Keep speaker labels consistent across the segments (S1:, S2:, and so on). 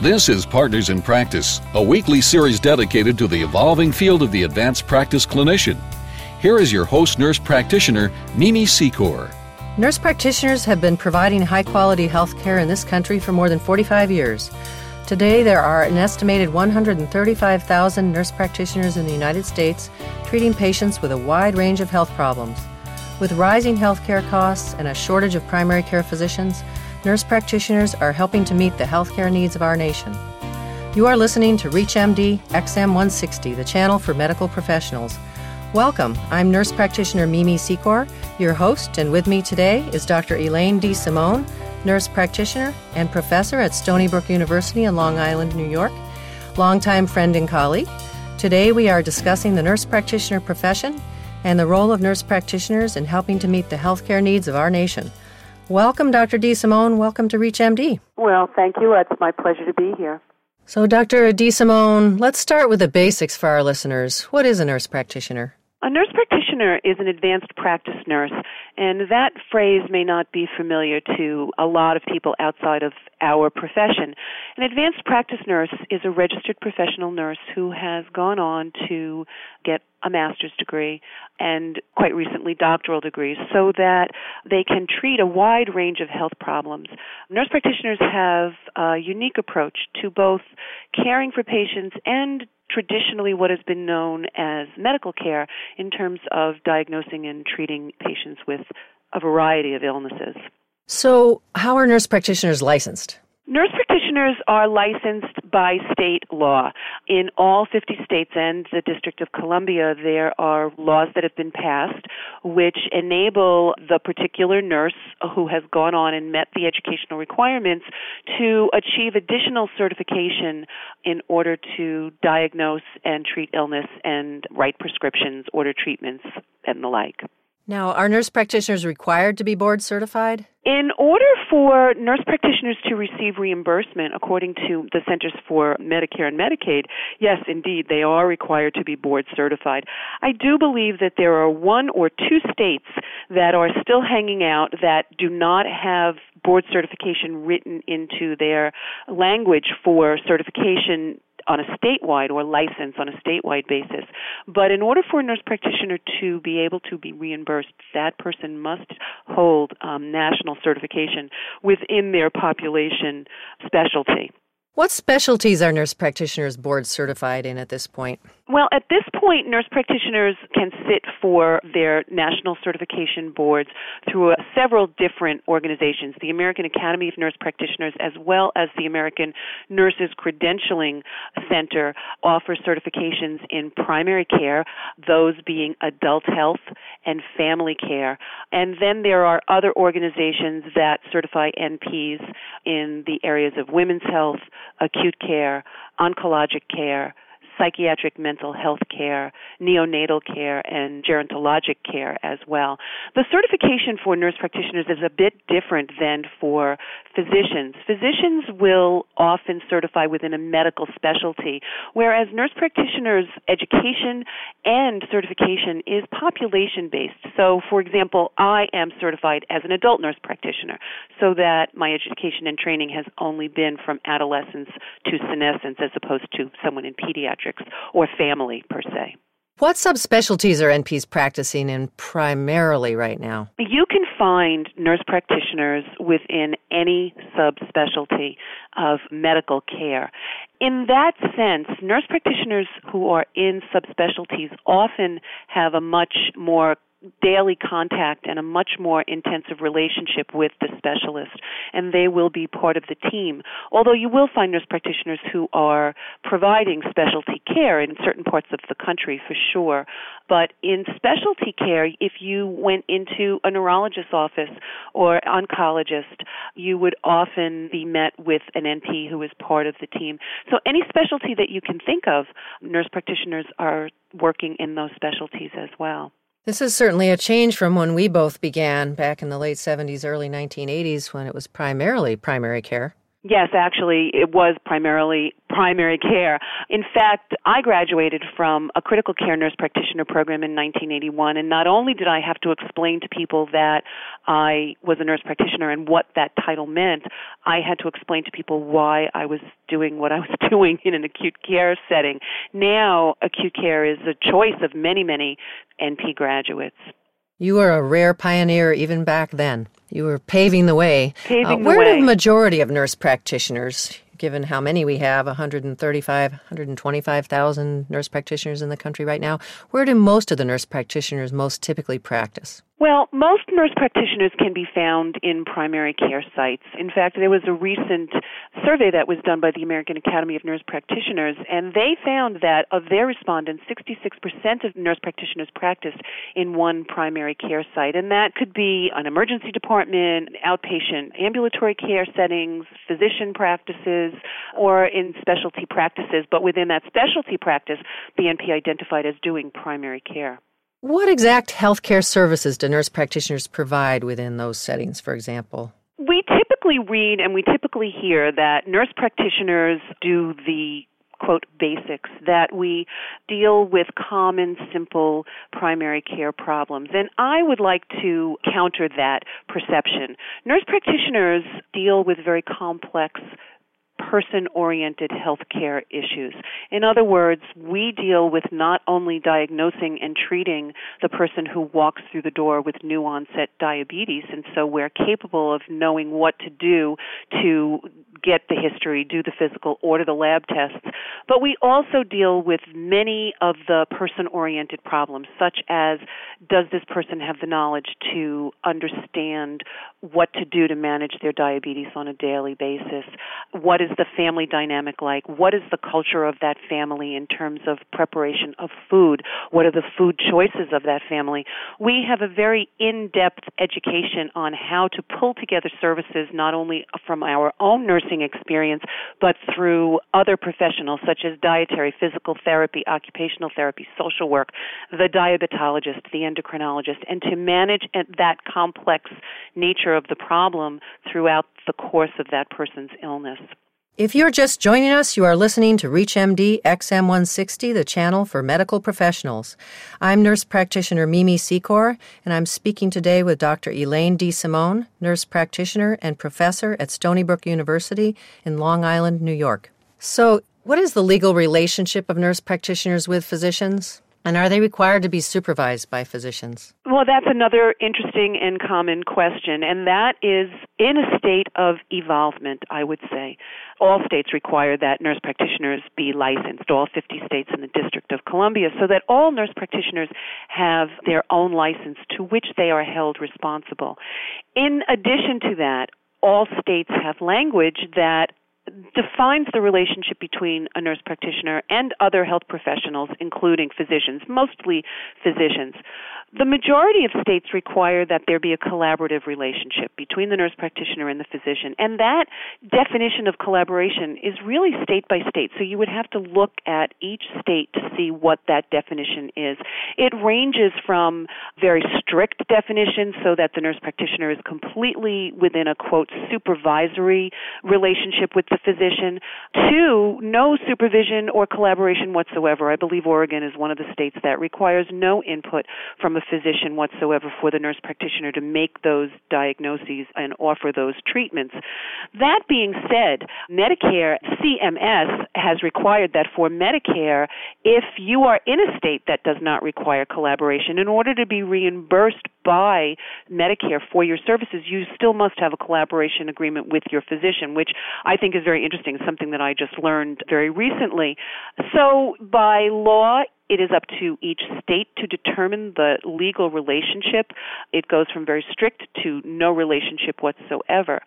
S1: This is Partners in Practice, a weekly series dedicated to the evolving field of the advanced practice clinician. Here is your host nurse practitioner, Mimi Secor.
S2: Nurse practitioners have been providing high quality health care in this country for more than 45 years. Today, there are an estimated 135,000 nurse practitioners in the United States treating patients with a wide range of health problems. With rising healthcare costs and a shortage of primary care physicians, nurse practitioners are helping to meet the healthcare needs of our nation. You are listening to ReachMD XM160, the channel for medical professionals. Welcome. I'm nurse practitioner Mimi Secor, your host, and with me today is Dr. Elaine DeSimone, nurse practitioner and professor at Stony Brook University in Long Island, New York, longtime friend and colleague. Today we are discussing the nurse practitioner profession and the role of nurse practitioners in helping to meet the healthcare needs of our nation. Welcome, Dr. D. DeSimone. Welcome to ReachMD.
S3: Well, thank you. It's my pleasure to be here.
S2: So, Dr. D. DeSimone, let's start with the basics for our listeners. What is a nurse practitioner?
S3: A nurse practitioner is an advanced practice nurse, and that phrase may not be familiar to a lot of people outside of our profession. An advanced practice nurse is a registered professional nurse who has gone on to get a master's degree and quite recently doctoral degrees so that they can treat a wide range of health problems. Nurse practitioners have a unique approach to both caring for patients and traditionally what has been known as medical care in terms of diagnosing and treating patients with a variety of illnesses.
S2: So, how are nurse practitioners licensed?
S3: Nurse practitioners are licensed by state law. In all 50 states and the District of Columbia, there are laws that have been passed which enable the particular nurse who has gone on and met the educational requirements to achieve additional certification in order to diagnose and treat illness and write prescriptions, order treatments, and the like.
S2: Now, are nurse practitioners required to be board certified?
S3: In order for nurse practitioners to receive reimbursement according to the Centers for Medicare and Medicaid, yes, indeed, they are required to be board certified. I do believe that there are one or two states that are still hanging out that do not have board certification written into their language for certification on a statewide or license on a statewide basis. But in order for a nurse practitioner to be able to be reimbursed, that person must hold um, national certification within their population specialty.
S2: What specialties are nurse practitioners board certified in at this point?
S3: Well, at this point, nurse practitioners can sit for their national certification boards through uh, several different organizations the American Academy of Nurse Practitioners, as well as the American Nurses Credentialing Center, offer certifications in primary care, those being adult health and family care. And then there are other organizations that certify NPs in the areas of women's health acute care, oncologic care, psychiatric mental health care, neonatal care, and gerontologic care as well. The certification for nurse practitioners is a bit different than for physicians. Physicians will often certify within a medical specialty, whereas nurse practitioners' education and certification is population based. So, for example, I am certified as an adult nurse practitioner, so that my education and training has only been from adolescence to senescence as opposed to someone in pediatrics or family per se.
S2: What subspecialties are NPs practicing in primarily right now?
S3: You can find nurse practitioners within any subspecialty of medical care. In that sense, nurse practitioners who are in subspecialties often have a much more daily contact and a much more intensive relationship with the specialist, and they will be part of the team. Although you will find nurse practitioners who are providing specialty care in certain parts of the country for sure. But in specialty care, if you went into a neurologist's office or oncologist, you would often be met with an NP who is part of the team. So any specialty that you can think of, nurse practitioners are working in those specialties as well.
S2: This is certainly a change from when we both began back in the late 70s, early 1980s, when it was primarily primary care.
S3: Yes, actually, it was primarily primary care. In fact, I graduated from a critical care nurse practitioner program in 1981, and not only did I have to explain to people that I was a nurse practitioner and what that title meant, I had to explain to people why I was doing what I was doing in an acute care setting. Now, acute care is a choice of many, many NP graduates.
S2: You were a rare pioneer even back then. You were paving the way.
S3: Paving uh,
S2: where
S3: the way.
S2: do the majority of nurse practitioners, given how many we have 135 125,000 nurse practitioners in the country right now where do most of the nurse practitioners most typically practice
S3: well, most nurse practitioners can be found in primary care sites. In fact, there was a recent survey that was done by the American Academy of Nurse Practitioners, and they found that of their respondents, 66% of nurse practitioners practiced in one primary care site. And that could be an emergency department, outpatient ambulatory care settings, physician practices, or in specialty practices. But within that specialty practice, the NP identified as doing primary care.
S2: What exact healthcare services do nurse practitioners provide within those settings, for example?
S3: We typically read and we typically hear that nurse practitioners do the quote basics that we deal with common simple primary care problems and i would like to counter that perception nurse practitioners deal with very complex person oriented healthcare issues. In other words, we deal with not only diagnosing and treating the person who walks through the door with new onset diabetes, and so we're capable of knowing what to do to get the history, do the physical, order the lab tests, but we also deal with many of the person oriented problems, such as does this person have the knowledge to understand what to do to manage their diabetes on a daily basis? What is the family dynamic like? What is the culture of that family in terms of preparation of food? What are the food choices of that family? We have a very in depth education on how to pull together services not only from our own nursing experience, but through other professionals such as dietary, physical therapy, occupational therapy, social work, the diabetologist, the endocrinologist, and to manage that complex nature of the problem throughout the course of that person's illness.
S2: If you're just joining us, you are listening to ReachMD XM160, the channel for medical professionals. I'm nurse practitioner Mimi Secor, and I'm speaking today with Dr. Elaine DeSimone, nurse practitioner and professor at Stony Brook University in Long Island, New York. So, what is the legal relationship of nurse practitioners with physicians? And are they required to be supervised by physicians?
S3: Well, that's another interesting and common question, and that is in a state of evolvement, I would say. All states require that nurse practitioners be licensed, all 50 states in the District of Columbia, so that all nurse practitioners have their own license to which they are held responsible. In addition to that, all states have language that defines the relationship between a nurse practitioner and other health professionals, including physicians, mostly physicians. The majority of states require that there be a collaborative relationship between the nurse practitioner and the physician, and that definition of collaboration is really state by state. So you would have to look at each state to see what that definition is. It ranges from very strict definitions so that the nurse practitioner is completely within a quote supervisory relationship with the physician to no supervision or collaboration whatsoever. I believe Oregon is one of the states that requires no input from physician whatsoever for the nurse practitioner to make those diagnoses and offer those treatments. That being said, Medicare, CMS has required that for Medicare, if you are in a state that does not require collaboration, in order to be reimbursed by Medicare for your services, you still must have a collaboration agreement with your physician, which I think is very interesting, something that I just learned very recently. So, by law, it is up to each state to determine the legal relationship. It goes from very strict to no relationship whatsoever.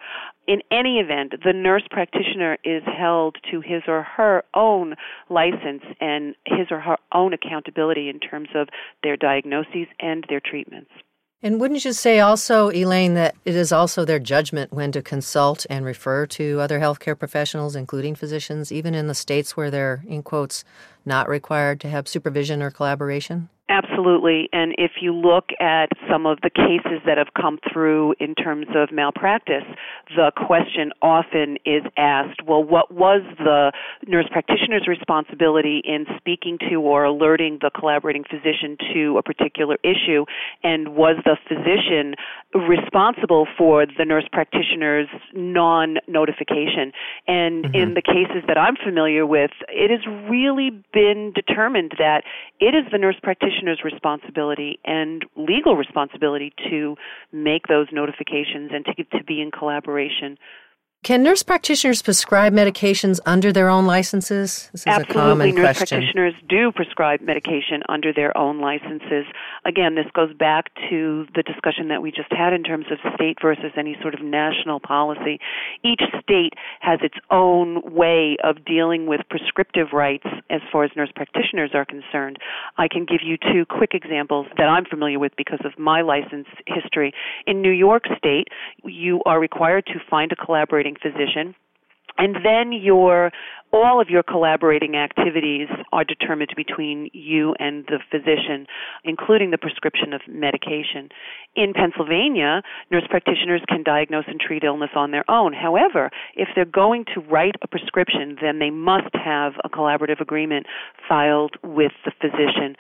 S3: In any event, the nurse practitioner is held to his or her own license and his or her own accountability in terms of their diagnoses and their treatments.
S2: And wouldn't you say also, Elaine, that it is also their judgment when to consult and refer to other healthcare professionals, including physicians, even in the states where they're, in quotes, not required to have supervision or collaboration?
S3: Absolutely. And if you look at some of the cases that have come through in terms of malpractice, the question often is asked, well, what was the nurse practitioner's responsibility in speaking to or alerting the collaborating physician to a particular issue? And was the physician responsible for the nurse practitioner's non notification? And mm-hmm. in the cases that I'm familiar with, it has really been determined that it is the nurse practitioner's responsibility and legal responsibility to make those notifications and to, to be in collaboration
S2: can nurse practitioners prescribe medications under their own licenses?
S3: This is Absolutely.
S2: a common
S3: nurse
S2: question.
S3: practitioners do prescribe medication under their own licenses. Again, this goes back to the discussion that we just had in terms of state versus any sort of national policy. Each state has its own way of dealing with prescriptive rights as far as nurse practitioners are concerned. I can give you two quick examples that I'm familiar with because of my license history. In New York State, you are required to find a collaborating physician and then your all of your collaborating activities are determined between you and the physician, including the prescription of medication. In Pennsylvania, nurse practitioners can diagnose and treat illness on their own. However, if they're going to write a prescription, then they must have a collaborative agreement filed with the physician.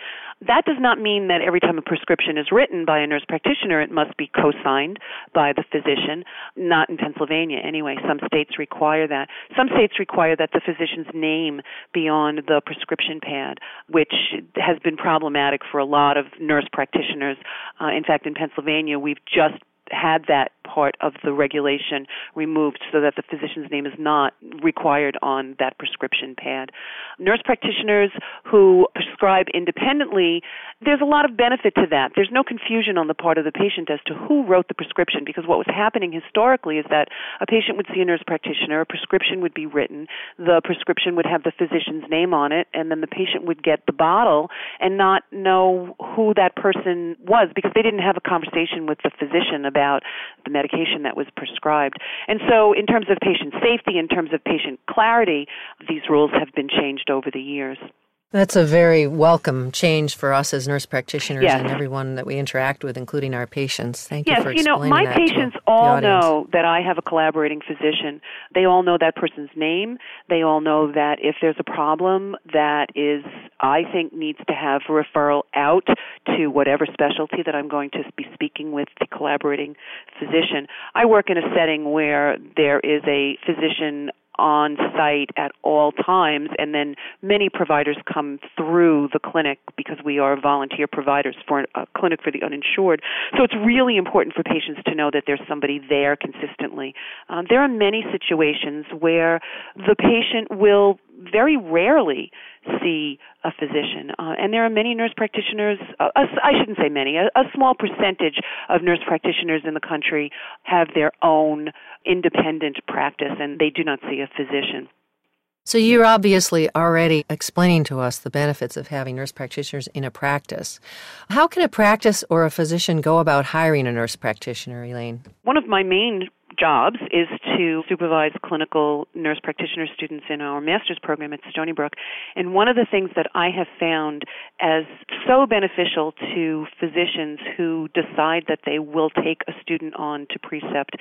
S3: That does not mean that every time a prescription is written by a nurse practitioner, it must be co signed by the physician. Not in Pennsylvania, anyway. Some states require that. Some states require that the physician's name be on the prescription pad, which has been problematic for a lot of nurse practitioners. Uh, in fact, in Pennsylvania, we've just had that part of the regulation removed so that the physician's name is not required on that prescription pad. Nurse practitioners who prescribe independently, there's a lot of benefit to that. There's no confusion on the part of the patient as to who wrote the prescription because what was happening historically is that a patient would see a nurse practitioner, a prescription would be written, the prescription would have the physician's name on it, and then the patient would get the bottle and not know who that person was because they didn't have a conversation with the physician about the medication that was prescribed. And so, in terms of patient safety, in terms of patient clarity, these rules have been changed over the years.
S2: That's a very welcome change for us as nurse practitioners
S3: yes.
S2: and everyone that we interact with, including our patients. Thank
S3: yes,
S2: you for explaining that.
S3: Yes, you know, my patients all know that I have a collaborating physician. They all know that person's name. They all know that if there's a problem that is, I think, needs to have a referral out to whatever specialty that I'm going to be speaking with the collaborating physician. I work in a setting where there is a physician on site at all times, and then many providers come through the clinic because we are volunteer providers for a clinic for the uninsured. So it's really important for patients to know that there's somebody there consistently. Um, there are many situations where the patient will very rarely see a physician. Uh, and there are many nurse practitioners, uh, I shouldn't say many, a, a small percentage of nurse practitioners in the country have their own independent practice and they do not see a physician.
S2: So you're obviously already explaining to us the benefits of having nurse practitioners in a practice. How can a practice or a physician go about hiring a nurse practitioner, Elaine?
S3: One of my main jobs is to supervise clinical nurse practitioner students in our master's program at Stony Brook. And one of the things that I have found as so beneficial to physicians who decide that they will take a student on to precept,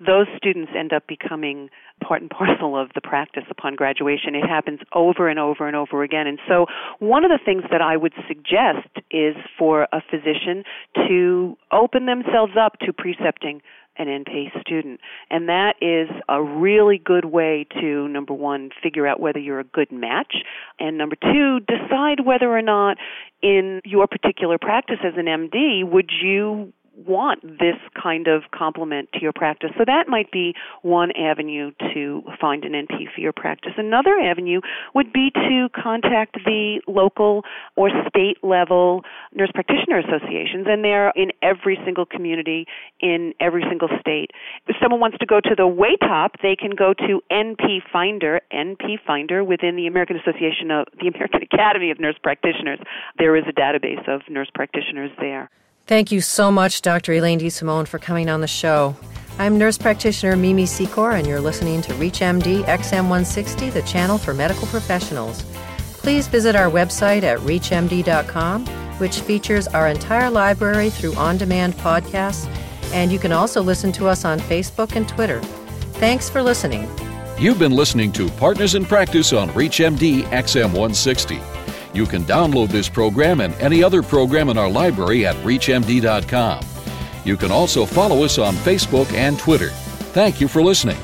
S3: those students end up becoming part and parcel of the practice upon graduation. It happens over and over and over again. And so one of the things that I would suggest is for a physician to open themselves up to precepting an NPACE student. And that is a really good way to, number one, figure out whether you're a good match, and number two, decide whether or not in your particular practice as an MD, would you want this kind of complement to your practice. So that might be one avenue to find an NP for your practice. Another avenue would be to contact the local or state level nurse practitioner associations, and they're in every single community in every single state. If someone wants to go to the WATOP, they can go to NP Finder, NP Finder within the American Association of the American Academy of Nurse Practitioners. There is a database of nurse practitioners there.
S2: Thank you so much, Dr. Elaine DeSimone, for coming on the show. I'm nurse practitioner Mimi Secor, and you're listening to ReachMD XM160, the channel for medical professionals. Please visit our website at reachmd.com, which features our entire library through on demand podcasts, and you can also listen to us on Facebook and Twitter. Thanks for listening.
S1: You've been listening to Partners in Practice on ReachMD XM160. You can download this program and any other program in our library at ReachMD.com. You can also follow us on Facebook and Twitter. Thank you for listening.